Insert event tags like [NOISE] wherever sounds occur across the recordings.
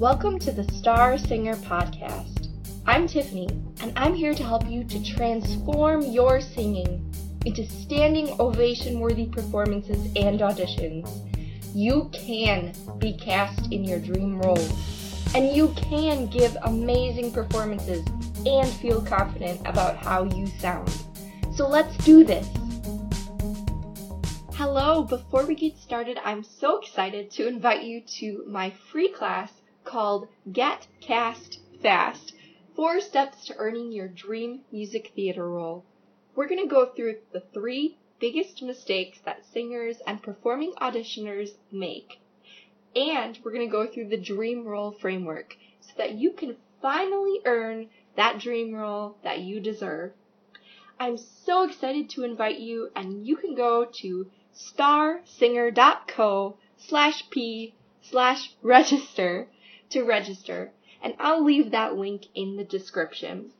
Welcome to the Star Singer Podcast. I'm Tiffany, and I'm here to help you to transform your singing into standing ovation worthy performances and auditions. You can be cast in your dream role, and you can give amazing performances and feel confident about how you sound. So let's do this. Hello, before we get started, I'm so excited to invite you to my free class called Get Cast Fast Four Steps to Earning Your Dream Music Theater Role. We're going to go through the three biggest mistakes that singers and performing auditioners make. And we're going to go through the dream role framework so that you can finally earn that dream role that you deserve. I'm so excited to invite you, and you can go to starsinger.co slash p slash register to register, and I'll leave that link in the description.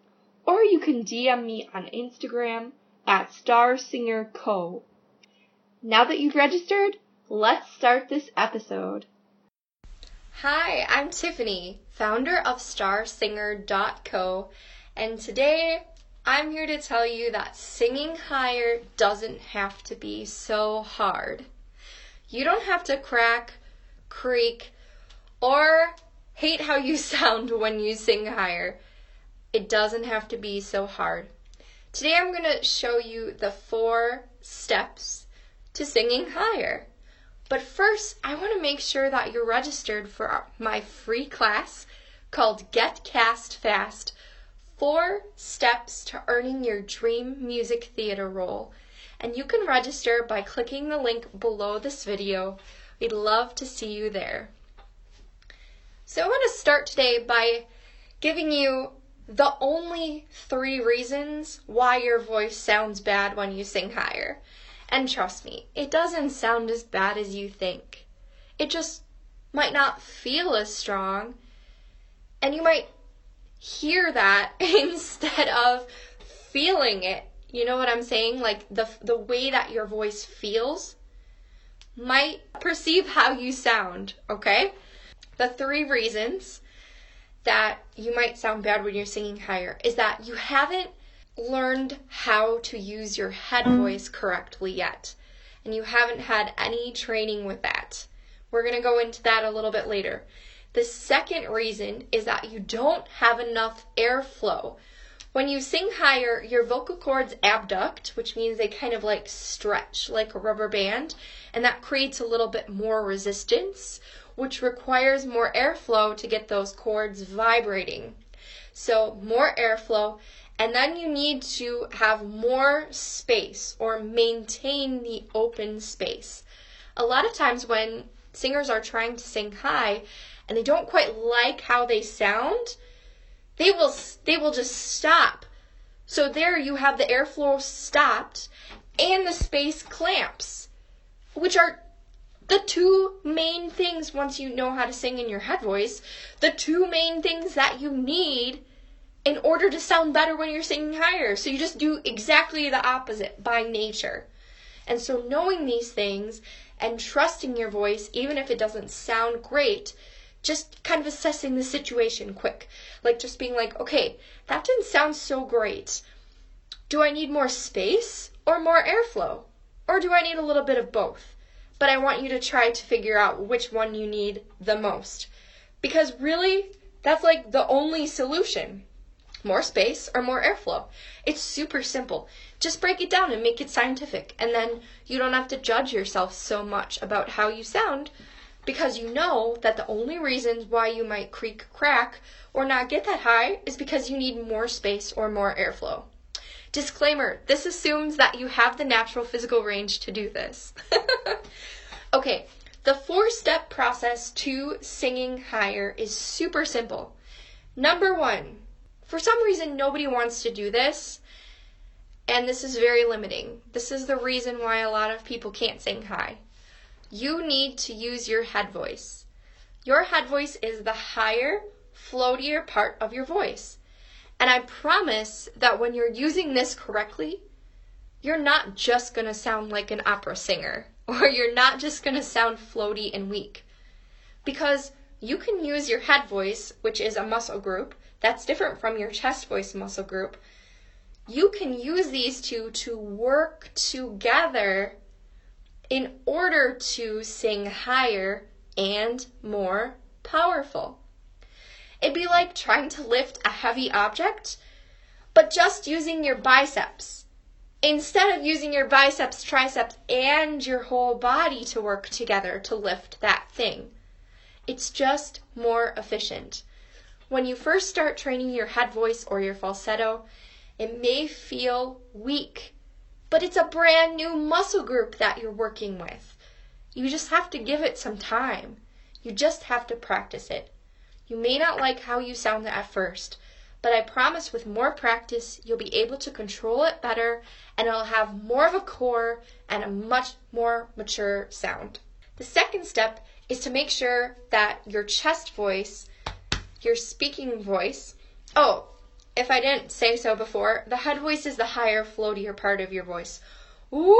Or you can DM me on Instagram at starsingerco. Now that you've registered, let's start this episode. Hi, I'm Tiffany, founder of starsinger.co, and today I'm here to tell you that singing higher doesn't have to be so hard. You don't have to crack, creak, or hate how you [LAUGHS] sound when you sing higher. It doesn't have to be so hard. Today I'm going to show you the four steps to singing higher. But first, I want to make sure that you're registered for my free class called Get Cast Fast Four Steps to Earning Your Dream Music Theater Role. And you can register by clicking the link below this video. We'd love to see you there. So I want to start today by giving you the only three reasons why your voice sounds bad when you sing higher. And trust me, it doesn't sound as bad as you think. It just might not feel as strong. And you might hear that [LAUGHS] instead of feeling it. You know what I'm saying? Like the the way that your voice feels might perceive how you sound, okay? The three reasons that you might sound bad when you're singing higher is that you haven't learned how to use your head voice correctly yet. And you haven't had any training with that. We're going to go into that a little bit later. The second reason is that you don't have enough airflow. When you sing higher, your vocal cords abduct, which means they kind of like stretch like a rubber band, and that creates a little bit more resistance, which requires more airflow to get those cords vibrating. So, more airflow, and then you need to have more space or maintain the open space. A lot of times when singers are trying to sing high and they don't quite like how they sound, they will they will just stop. So there you have the airflow stopped and the space clamps, which are the two main things once you know how to sing in your head voice, the two main things that you need in order to sound better when you're singing higher. So you just do exactly the opposite by nature. And so knowing these things and trusting your voice, even if it doesn't sound great, just kind of assessing the situation quick. Like just being like, okay, that didn't sound so great. Do I need more space or more airflow? Or do I need a little bit of both? But I want you to try to figure out which one you need the most. Because really, that's like the only solution. More space or more airflow. It's super simple. Just break it down and make it scientific. And then you don't have to judge yourself so much about how you sound because you know that the only reasons why you might creak, crack, or not get that high is because you need more space or more airflow. Disclaimer this assumes that you have the natural physical range to do this. [LAUGHS] okay, the four step process to singing higher is super simple. Number one, for some reason, nobody wants to do this, and this is very limiting. This is the reason why a lot of people can't sing high. You need to use your head voice. Your head voice is the higher, floatier part of your voice. And I promise that when you're using this correctly, you're not just going to sound like an opera singer [LAUGHS] or you're not just going to sound floaty and weak. Because you can use your head voice, which is a muscle group that's different from your chest voice muscle group. You can use these two to work together in order to sing higher and more powerful. It'd be like trying to lift a heavy object, but just using your biceps. Instead of using your biceps, triceps, and your whole body to work together to lift that thing. It's just more efficient. When you first start training your head voice or your falsetto, it may feel weak, but it's a brand new muscle group that you're working with. You just have to give it some time. You just have to practice it. You may not like how you sound at first, but I promise with more practice, you'll be able to control it better and it'll have more of a core and a much more mature sound. The second step is to make sure that your chest voice, your speaking voice, oh, if I didn't say so before, the head voice is the higher, floatier part of your voice. Woo!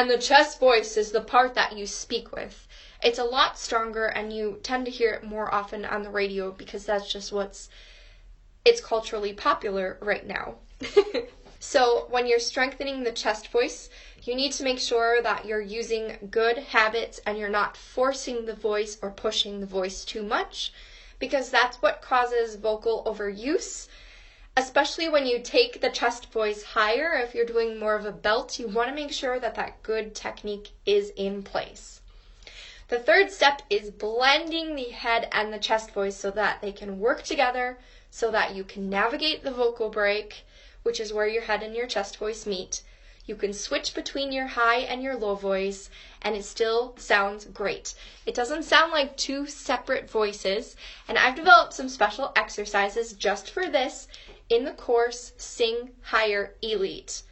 And the chest voice is the part that you speak with. It's a lot stronger and you tend to hear it more often on the radio because that's just what's it's culturally popular right now. [LAUGHS] so, when you're strengthening the chest voice, you need to make sure that you're using good habits and you're not forcing the voice or pushing the voice too much because that's what causes vocal overuse. Especially when you take the chest voice higher, if you're doing more of a belt, you want to make sure that that good technique is in place. The third step is blending the head and the chest voice so that they can work together so that you can navigate the vocal break, which is where your head and your chest voice meet. You can switch between your high and your low voice, and it still sounds great. It doesn't sound like two separate voices, and I've developed some special exercises just for this in the course Sing Higher Elite.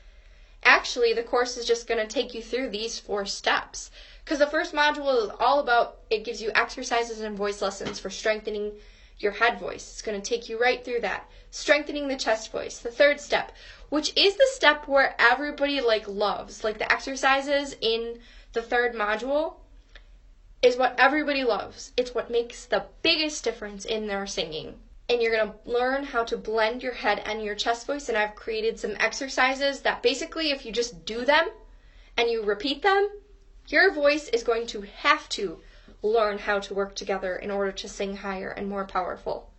Actually, the course is just going to take you through these four steps. Because the first module is all about it gives you exercises and voice lessons for strengthening your head voice. It's going to take you right through that. Strengthening the chest voice. The third step, which is the step where everybody like loves, like the exercises in the third module is what everybody loves. It's what makes the biggest difference in their singing. And you're going to learn how to blend your head and your chest voice and I've created some exercises that basically if you just do them and you repeat them, your voice is going to have to learn how to work together in order to sing higher and more powerful.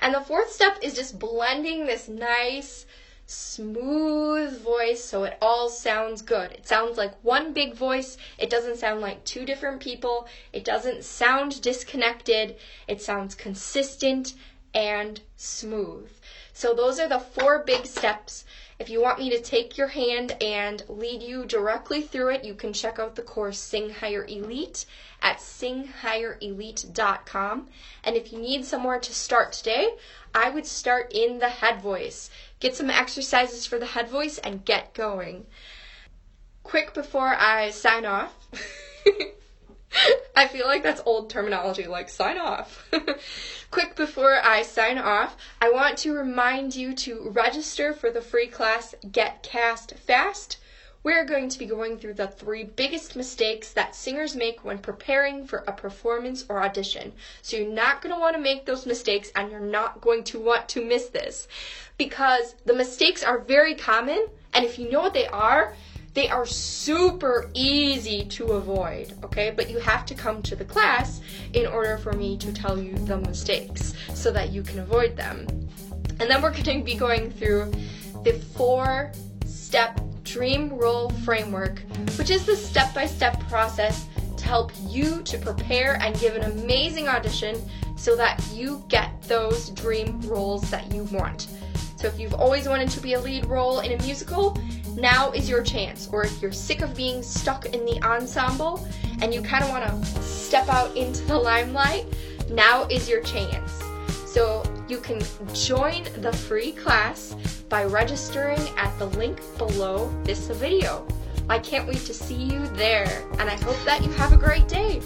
And the fourth step is just blending this nice, smooth voice so it all sounds good. It sounds like one big voice. It doesn't sound like two different people. It doesn't sound disconnected. It sounds consistent and smooth. So those are the four big steps if you want me to take your hand and lead you directly through it, you can check out the course Sing Higher Elite at singhigherelite.com. And if you need somewhere to start today, I would start in the head voice. Get some exercises for the head voice and get going. Quick before I sign off. [LAUGHS] [LAUGHS] I feel like that's old terminology, like sign off. [LAUGHS] Quick before I sign off, I want to remind you to register for the free class Get Cast Fast. We're going to be going through the three biggest mistakes that singers make when preparing for a performance or audition. So you're not going to want to make those mistakes and you're not going to want to miss this because the mistakes are very common and if you know what they are, they are super easy to avoid, okay? But you have to come to the class in order for me to tell you the mistakes so that you can avoid them. And then we're going to be going through the four step dream role framework, which is the step by step process to help you to prepare and give an amazing audition so that you get those dream roles that you want. So if you've always wanted to be a lead role in a musical, now is your chance. Or if you're sick of being stuck in the ensemble and you kind of want to step out into the limelight, now is your chance. So you can join the free class by registering at the link below this video. I can't wait to see you there, and I hope that you have a great day.